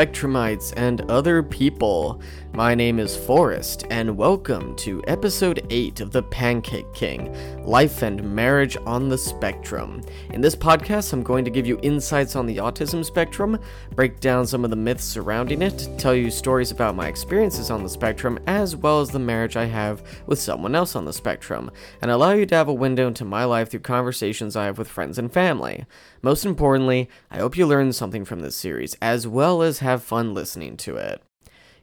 Spectrumites and other people. My name is Forrest, and welcome to episode 8 of The Pancake King Life and Marriage on the Spectrum. In this podcast, I'm going to give you insights on the autism spectrum, break down some of the myths surrounding it, tell you stories about my experiences on the spectrum, as well as the marriage I have with someone else on the spectrum, and allow you to have a window into my life through conversations I have with friends and family. Most importantly, I hope you learn something from this series, as well as have fun listening to it.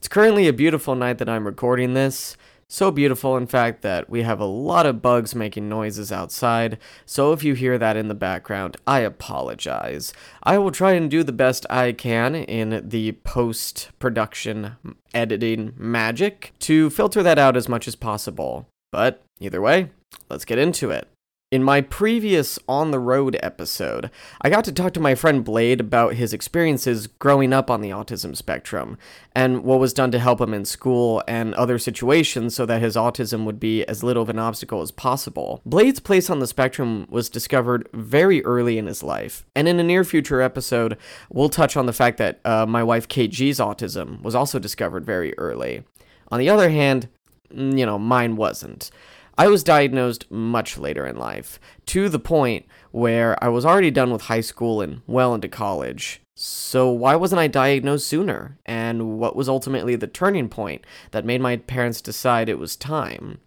It's currently a beautiful night that I'm recording this. So beautiful, in fact, that we have a lot of bugs making noises outside, so if you hear that in the background, I apologize. I will try and do the best I can in the post production editing magic to filter that out as much as possible. But either way, let's get into it. In my previous On the Road episode, I got to talk to my friend Blade about his experiences growing up on the autism spectrum and what was done to help him in school and other situations so that his autism would be as little of an obstacle as possible. Blade's place on the spectrum was discovered very early in his life, and in a near future episode, we'll touch on the fact that uh, my wife KG's autism was also discovered very early. On the other hand, you know, mine wasn't. I was diagnosed much later in life, to the point where I was already done with high school and well into college. So, why wasn't I diagnosed sooner? And what was ultimately the turning point that made my parents decide it was time?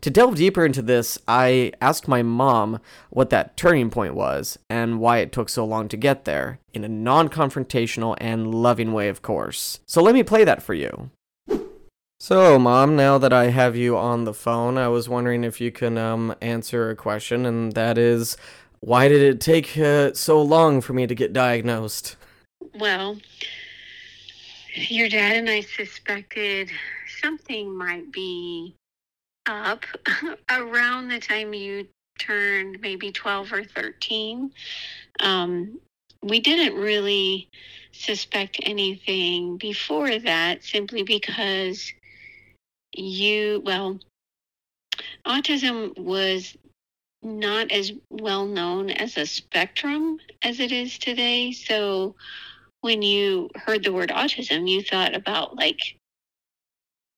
To delve deeper into this, I asked my mom what that turning point was and why it took so long to get there, in a non confrontational and loving way, of course. So, let me play that for you. So, Mom, now that I have you on the phone, I was wondering if you can um, answer a question, and that is why did it take uh, so long for me to get diagnosed? Well, your dad and I suspected something might be up around the time you turned maybe 12 or 13. Um, we didn't really suspect anything before that simply because you, well, autism was not as well known as a spectrum as it is today. So when you heard the word autism, you thought about like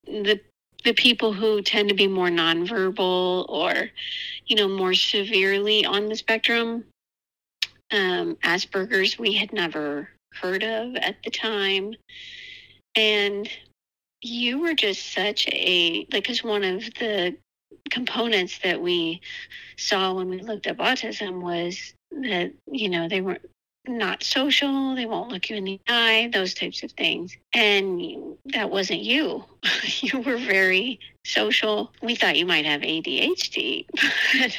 the the people who tend to be more nonverbal or, you know, more severely on the spectrum. Um, Asperger's we had never heard of at the time. And you were just such a like because one of the components that we saw when we looked up autism was that you know they were not social they won't look you in the eye those types of things. And that wasn't you. You were very social. We thought you might have adhd but,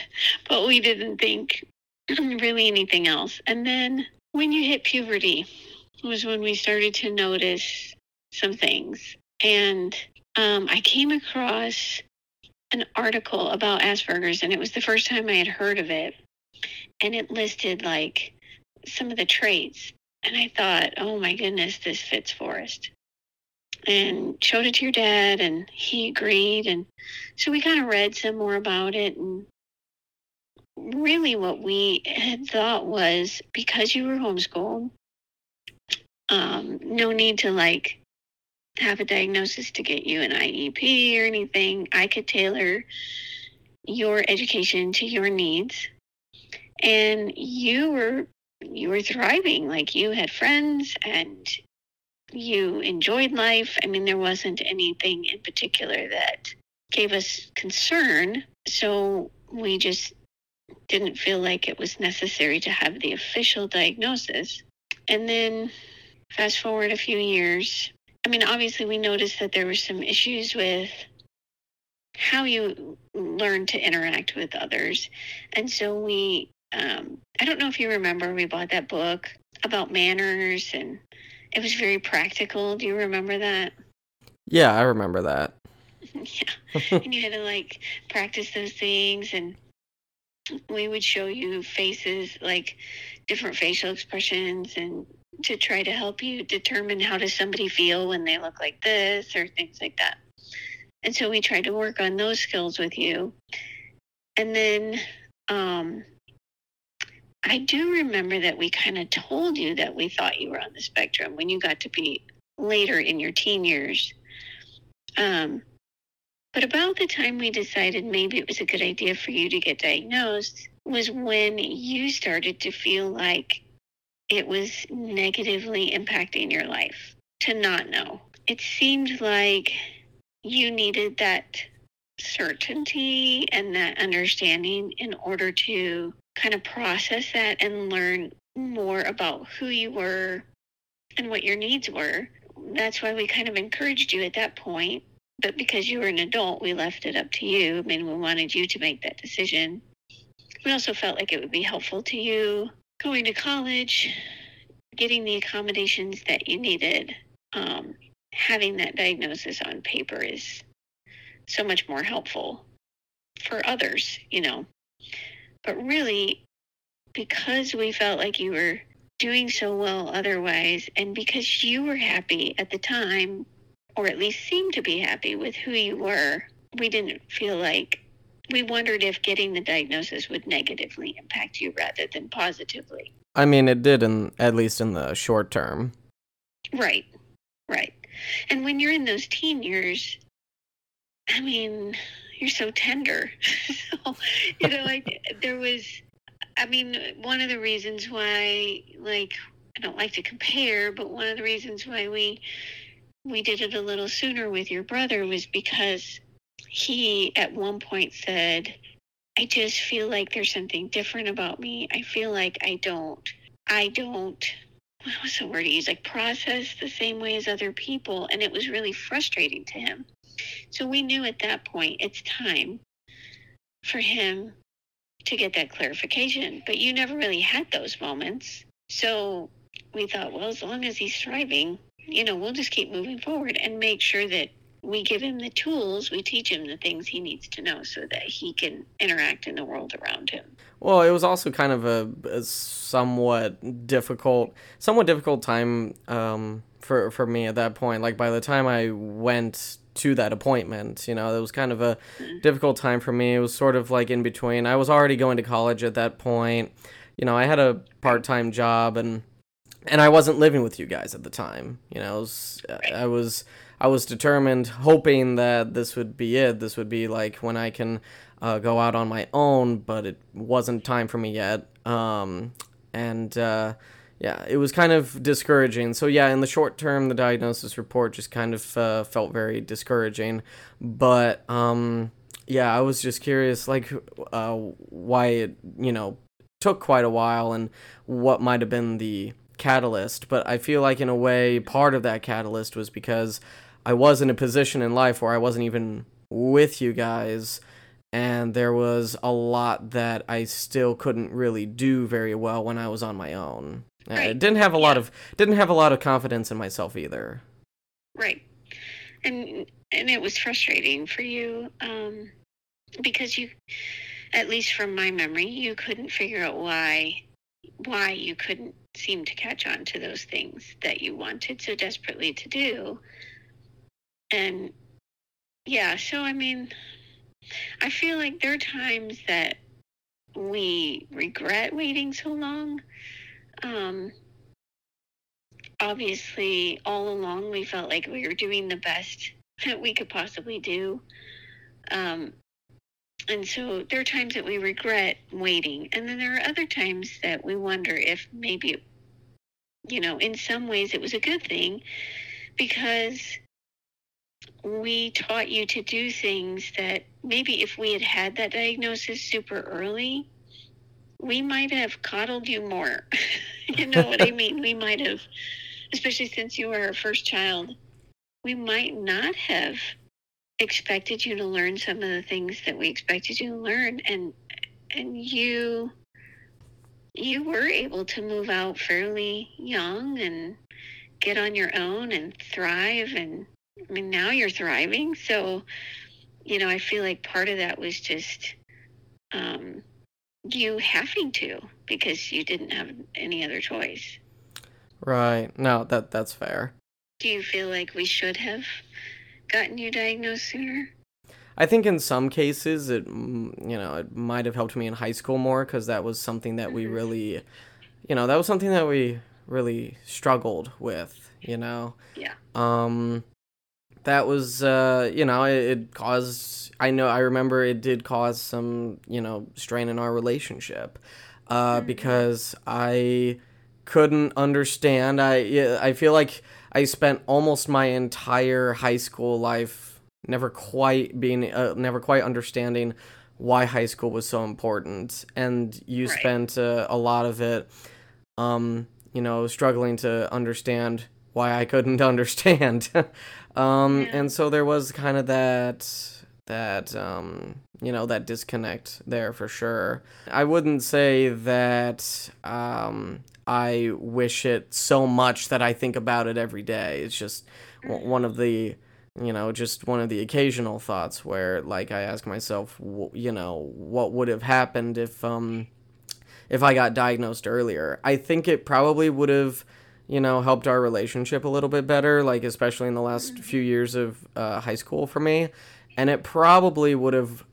but we didn't think really anything else. And then when you hit puberty was when we started to notice some things and um, I came across an article about Asperger's, and it was the first time I had heard of it. And it listed like some of the traits. And I thought, oh my goodness, this fits Forrest. And showed it to your dad, and he agreed. And so we kind of read some more about it. And really, what we had thought was because you were homeschooled, um, no need to like have a diagnosis to get you an IEP or anything. I could tailor your education to your needs. And you were you were thriving like you had friends and you enjoyed life. I mean there wasn't anything in particular that gave us concern, so we just didn't feel like it was necessary to have the official diagnosis. And then fast forward a few years, I mean, obviously, we noticed that there were some issues with how you learn to interact with others. And so we, um, I don't know if you remember, we bought that book about manners and it was very practical. Do you remember that? Yeah, I remember that. yeah. and you had to like practice those things and we would show you faces like different facial expressions and to try to help you determine how does somebody feel when they look like this or things like that. And so we try to work on those skills with you. And then um, I do remember that we kind of told you that we thought you were on the spectrum when you got to be later in your teen years. Um, but about the time we decided maybe it was a good idea for you to get diagnosed was when you started to feel like it was negatively impacting your life to not know. It seemed like you needed that certainty and that understanding in order to kind of process that and learn more about who you were and what your needs were. That's why we kind of encouraged you at that point. But because you were an adult, we left it up to you. I mean, we wanted you to make that decision. We also felt like it would be helpful to you going to college, getting the accommodations that you needed. Um, having that diagnosis on paper is so much more helpful for others, you know. But really, because we felt like you were doing so well otherwise, and because you were happy at the time, or at least seemed to be happy with who you were, we didn't feel like we wondered if getting the diagnosis would negatively impact you rather than positively. I mean, it did, in at least in the short term. Right, right. And when you're in those teen years, I mean, you're so tender. so, you know, like there was, I mean, one of the reasons why, like, I don't like to compare, but one of the reasons why we we did it a little sooner with your brother was because he at one point said, I just feel like there's something different about me. I feel like I don't, I don't, what was the word he used? Like process the same way as other people. And it was really frustrating to him. So we knew at that point it's time for him to get that clarification. But you never really had those moments. So we thought, well, as long as he's thriving, you know, we'll just keep moving forward and make sure that we give him the tools, we teach him the things he needs to know so that he can interact in the world around him. Well, it was also kind of a, a somewhat difficult, somewhat difficult time um, for for me at that point. Like by the time I went to that appointment. You know, it was kind of a difficult time for me. It was sort of like in between. I was already going to college at that point. You know, I had a part-time job and and I wasn't living with you guys at the time. You know, was, I was I was determined, hoping that this would be it. This would be like when I can uh, go out on my own, but it wasn't time for me yet. Um, and uh, yeah, it was kind of discouraging. So yeah, in the short term, the diagnosis report just kind of uh, felt very discouraging. But um, yeah, I was just curious, like uh, why it you know took quite a while and what might have been the catalyst. But I feel like in a way, part of that catalyst was because I was in a position in life where I wasn't even with you guys and there was a lot that I still couldn't really do very well when I was on my own. Right. I didn't have a yeah. lot of didn't have a lot of confidence in myself either. Right, and and it was frustrating for you um, because you, at least from my memory, you couldn't figure out why why you couldn't seem to catch on to those things that you wanted so desperately to do. And yeah, so I mean, I feel like there are times that we regret waiting so long um, obviously, all along, we felt like we were doing the best that we could possibly do. Um, and so there are times that we regret waiting. And then there are other times that we wonder if maybe, you know, in some ways it was a good thing because we taught you to do things that maybe if we had had that diagnosis super early, we might have coddled you more. you know what I mean? We might have, especially since you were our first child, we might not have expected you to learn some of the things that we expected you to learn and and you you were able to move out fairly young and get on your own and thrive and I mean now you're thriving so you know I feel like part of that was just um you having to because you didn't have any other choice. Right. No, that that's fair. Do you feel like we should have gotten you diagnosed sooner? I think in some cases it mm, you know it might have helped me in high school more because that was something that we Mhm. really, you know, that was something that we really struggled with. You know. Yeah. Um, that was uh, you know it, it caused. I know I remember it did cause some you know strain in our relationship, uh, Mhm. because I couldn't understand. I I feel like I spent almost my entire high school life never quite being uh, never quite understanding why high school was so important and you Right. spent uh, a lot of it um you know struggling to understand why I couldn't understand um Yeah. and so there was kind of that that um you know that disconnect there for sure. I wouldn't say that um i wish it so much that i think about it every day. It's just w- one of the you know just one of the occasional thoughts where like i ask myself you know what would have happened if um if i got diagnosed earlier? I think it probably would have you know helped our relationship a little bit better like especially in the last few years of uh, high school for me. And it probably would have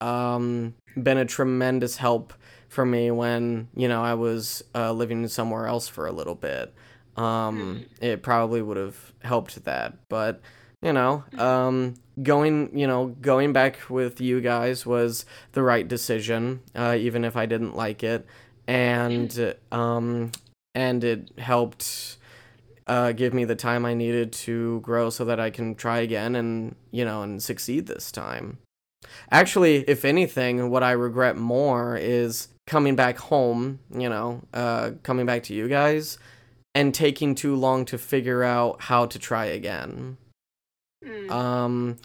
um, been a tremendous help for me when you know I was uh, living somewhere else for a little bit. Um, it probably would have helped that, but you know, um, going you know going back with you guys was the right decision, uh, even if I didn't like it, and um, and it helped uh, give me the time I needed to grow so that I can try again and, you know, and succeed this time. Actually, if anything, what I regret more is coming back home, you know, uh, coming back to you guys and taking too long to figure out how to try again. Mm. Um,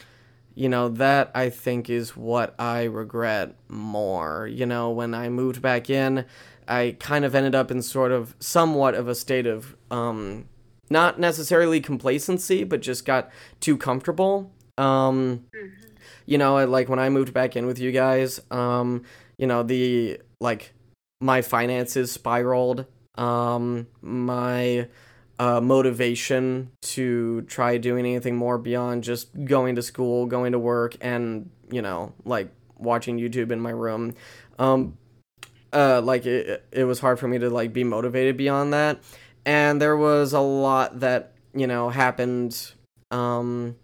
you know, that I think is what I regret more. You know, when I moved back in, I kind of ended up in sort of somewhat of a state of um not necessarily complacency, but just got too comfortable. Um, Mhm. you know, like when I moved back in with you guys, um, you know, the like my finances spiraled. Um, my uh, motivation to try doing anything more beyond just going to school, going to work, and you know, like watching YouTube in my room. Um, uh, like it, it was hard for me to like be motivated beyond that, and there was a lot that you know happened. Um,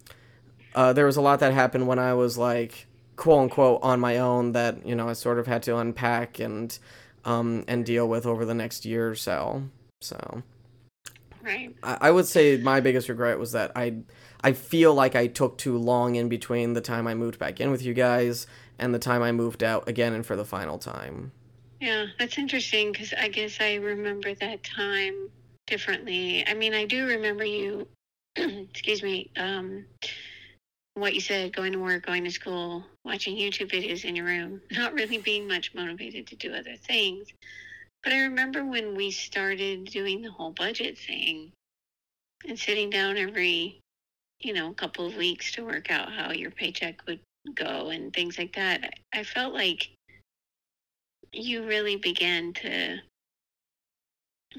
uh, there was a lot that happened when I was like quote unquote on my own that you know I sort of had to unpack and um and deal with over the next year or so. So Right. I, I would say my biggest regret was that I I feel like I took too long in between the time I moved back in with you guys and the time I moved out again and for the final time. Yeah, that's interesting because I guess I remember that time differently. I mean, I do remember you, excuse me, um, what you said going to work, going to school, watching YouTube videos in your room, not really being much motivated to do other things. But I remember when we started doing the whole budget thing and sitting down every, you know, couple of weeks to work out how your paycheck would go and things like that. I I felt like you really began to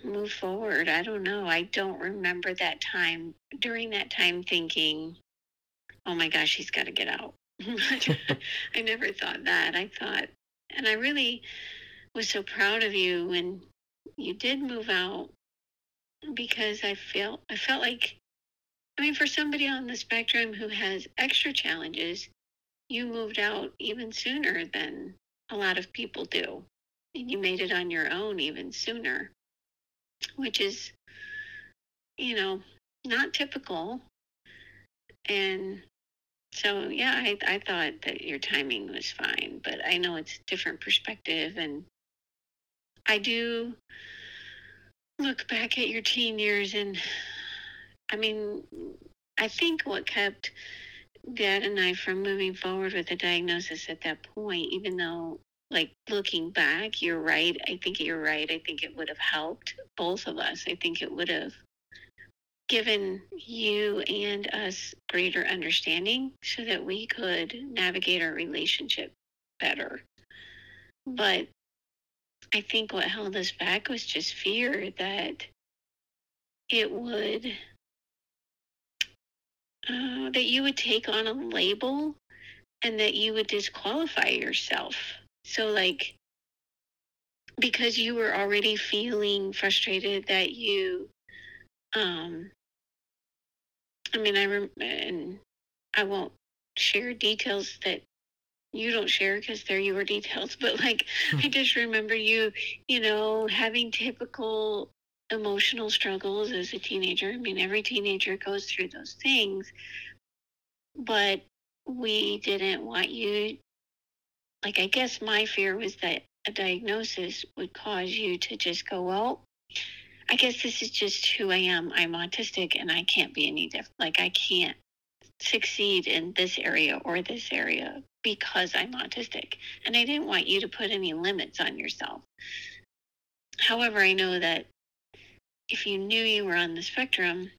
move forward. I don't know. I don't remember that time during that time thinking, oh my gosh, he's got to get out. I never thought that. I thought, and I really was so proud of you when you did move out because I felt I felt like I mean for somebody on the spectrum who has extra challenges, you moved out even sooner than a lot of people do. And you made it on your own even sooner, which is you know, not typical. And so yeah, I I thought that your timing was fine, but I know it's different perspective and I do look back at your teen years and I mean, I think what kept Dad and I from moving forward with the diagnosis at that point, even though, like, looking back, you're right. I think you're right. I think it would have helped both of us. I think it would have given you and us greater understanding so that we could navigate our relationship better. But I think what held us back was just fear that it would uh, that you would take on a label and that you would disqualify yourself. So, like, because you were already feeling frustrated that you, um, I mean, I rem- and I won't share details that you don't share because they're your details, but like, I just remember you, you know, having typical emotional struggles as a teenager. I mean, every teenager goes through those things, but we didn't want you like i guess my fear was that a diagnosis would cause you to just go well i guess this is just who i am. I'm autistic and i can't be any different like i can't succeed in this area or this area because i'm autistic. And i didn't want you to put any limits on yourself. However i know that if you knew you were on the spectrum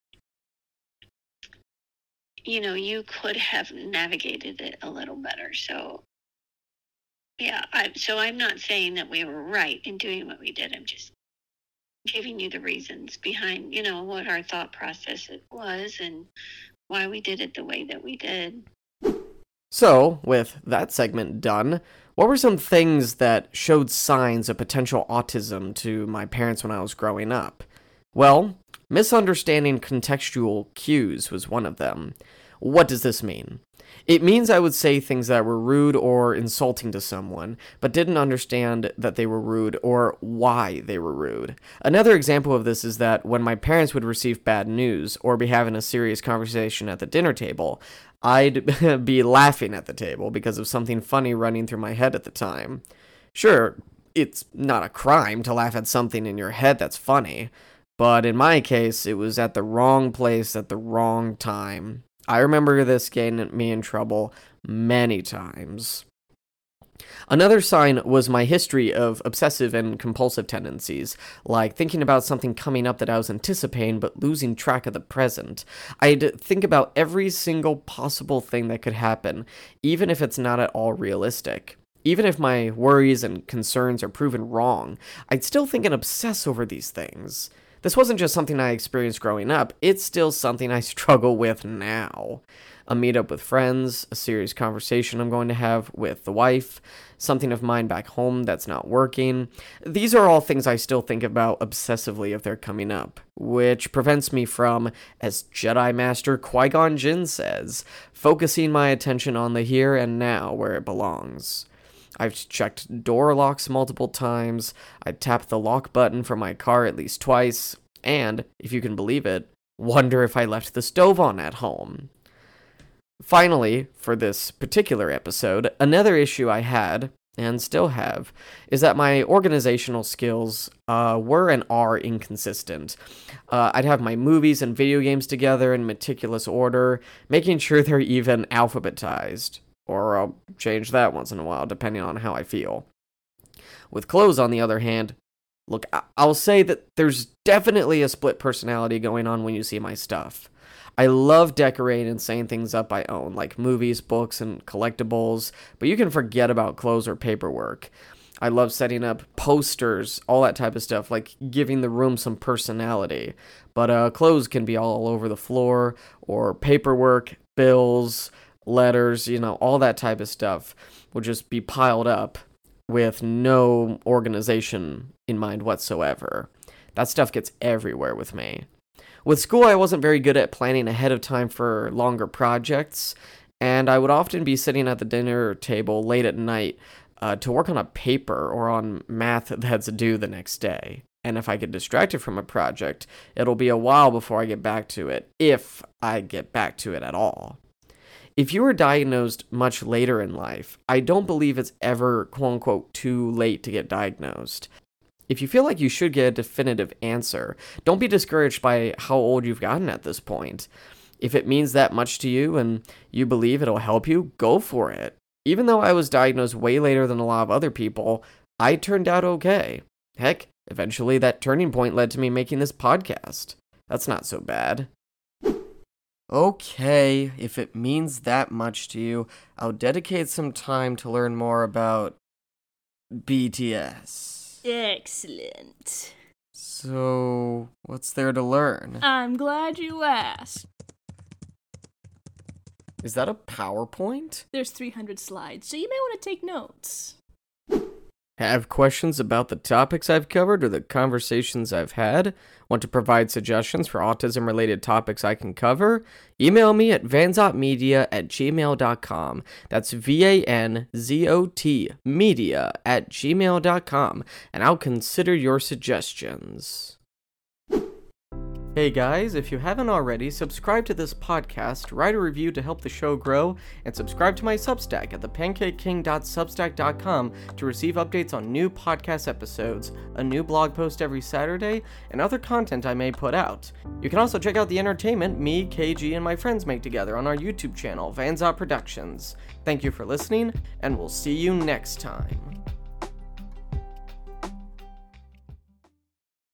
you know, you could have navigated it a little better. So, yeah, I, so I'm not saying that we were right in doing what we did. I'm just giving you the reasons behind, you know, what our thought process was and why we did it the way that we did. So, with that segment done, what were some things that showed signs of potential autism to my parents when I was growing up? Well, misunderstanding contextual cues was one of them. What does this mean? It means I would say things that were rude or insulting to someone, but didn't understand that they were rude or why they were rude. Another example of this is that when my parents would receive bad news or be having a serious conversation at the dinner table, I'd be laughing at the table because of something funny running through my head at the time. Sure, it's not a crime to laugh at something in your head that's funny, but in my case, it was at the wrong place at the wrong time. I remember this getting me in trouble many times. Another sign was my history of obsessive and compulsive tendencies, like thinking about something coming up that I was anticipating but losing track of the present. I'd think about every single possible thing that could happen, even if it's not at all realistic. Even if my worries and concerns are proven wrong, I'd still think and obsess over these things. This wasn't just something I experienced growing up, it's still something I struggle with now. A meetup with friends, a serious conversation I'm going to have with the wife, something of mine back home that's not working. These are all things I still think about obsessively if they're coming up, which prevents me from, as Jedi Master Qui Gon Jinn says, focusing my attention on the here and now where it belongs. I've checked door locks multiple times, I tapped the lock button for my car at least twice, and, if you can believe it, wonder if I left the stove on at home. Finally, for this particular episode, another issue I had, and still have, is that my organizational skills uh, were and are inconsistent. Uh, I'd have my movies and video games together in meticulous order, making sure they're even alphabetized or I'll change that once in a while, depending on how I feel. With clothes, on the other hand, look, I'll say that there's definitely a split personality going on when you see my stuff. I love decorating and setting things up I own, like movies, books, and collectibles, but you can forget about clothes or paperwork. I love setting up posters, all that type of stuff, like giving the room some personality. But uh, clothes can be all over the floor, or paperwork, bills, letters, you know, all that type of stuff will just be piled up with no organization in mind whatsoever. That stuff gets everywhere with me. With school, I wasn't very good at planning ahead of time for longer projects, and I would often be sitting at the dinner table late at night uh, to work on a paper or on math that's due the next day. And if I get distracted from a project, it'll be a while before I get back to it, if I get back to it at all. If you were diagnosed much later in life, I don't believe it's ever quote unquote too late to get diagnosed. If you feel like you should get a definitive answer, don't be discouraged by how old you've gotten at this point. If it means that much to you and you believe it'll help you, go for it. Even though I was diagnosed way later than a lot of other people, I turned out okay. Heck, eventually that turning point led to me making this podcast. That's not so bad. Okay, if it means that much to you, I'll dedicate some time to learn more about BTS. Excellent. So, what's there to learn? I'm glad you asked. Is that a PowerPoint? There's 300 slides, so you may want to take notes. Have questions about the topics I've covered or the conversations I've had? Want to provide suggestions for autism related topics I can cover? Email me at vanzotmedia at gmail.com. That's V A N Z O T media at gmail.com, and I'll consider your suggestions. Hey guys, if you haven't already, subscribe to this podcast, write a review to help the show grow, and subscribe to my Substack at thepancakeking.substack.com to receive updates on new podcast episodes, a new blog post every Saturday, and other content I may put out. You can also check out the entertainment me, KG, and my friends make together on our YouTube channel, Vanzot Productions. Thank you for listening, and we'll see you next time.